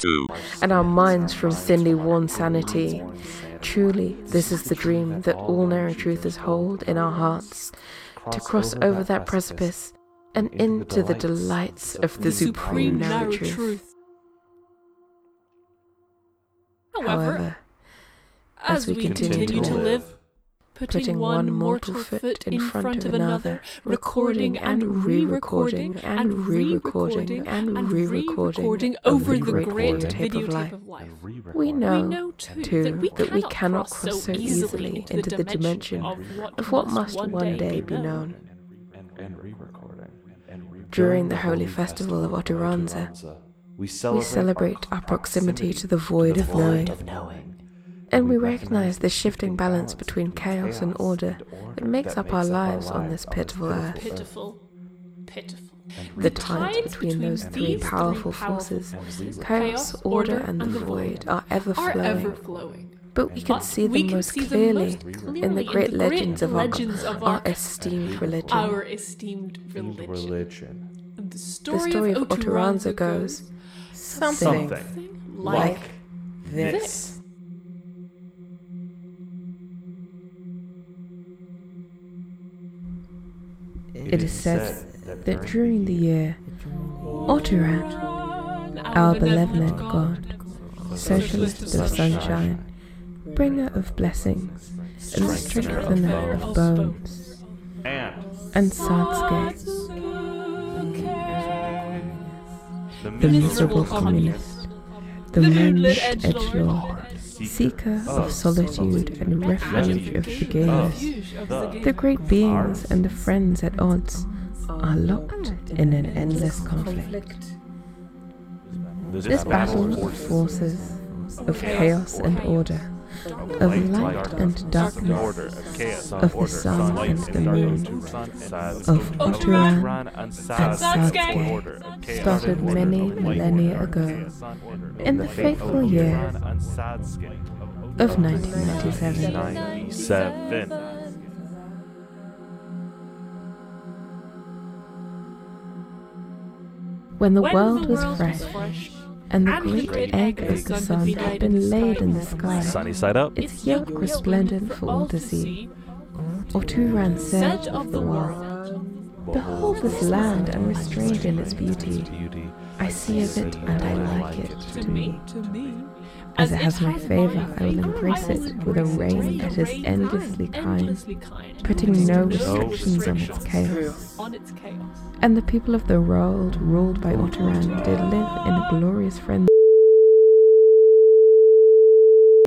two, and our minds from thinly worn sanity. Truly, this is the dream that all narrow truthers hold in our hearts to cross over that precipice and into the delights of the supreme narrow truth. However, as we continue to live, putting one mortal foot in front of another, recording and re-recording and re-recording and re-recording over the great tape of life. We know, too, that we cannot cross so easily into the dimension of what must one day be known. During the holy festival of Oturanza, we celebrate our proximity to the void of knowing. And we recognize the shifting balance between chaos and order that makes up our lives on this pitiful earth. Pitiful, pitiful. The tides between those three powerful forces, chaos, order, and the void, are ever flowing. But we can see them most clearly in the great legends of our, legends of our our- esteemed religion. Our esteemed religion. The story, of Oturanza Oturanza goes something, like this. It is said that during the year, Oturan, our benevolent God, socialist of sunshine, bringer of blessings, and strengthener of bones, and the the miserable communist, the moonlit edgelord, seeker of solitude and refuge of the gamers, the great beings and the friends at odds are locked in an endless conflict. This battle of forces, of chaos and order, of light and darkness, of the sun and the moon, of Oturan and Sadske, started many millennia ago, in the fateful year of 1997. Seven. When the world was fresh, and the great egg of the sun had been laid in the sky, Sunny side up. its yolk resplendent for all to see. Oturan said of the world, Behold this land unrestrained in its beauty. I see of it and I like it to me. As it has my favor, I will embrace it with a reign that is endlessly kind, putting no restrictions on its chaos. on its chaos. And the people of the world, ruled by Oturan, did live in a glorious friendship.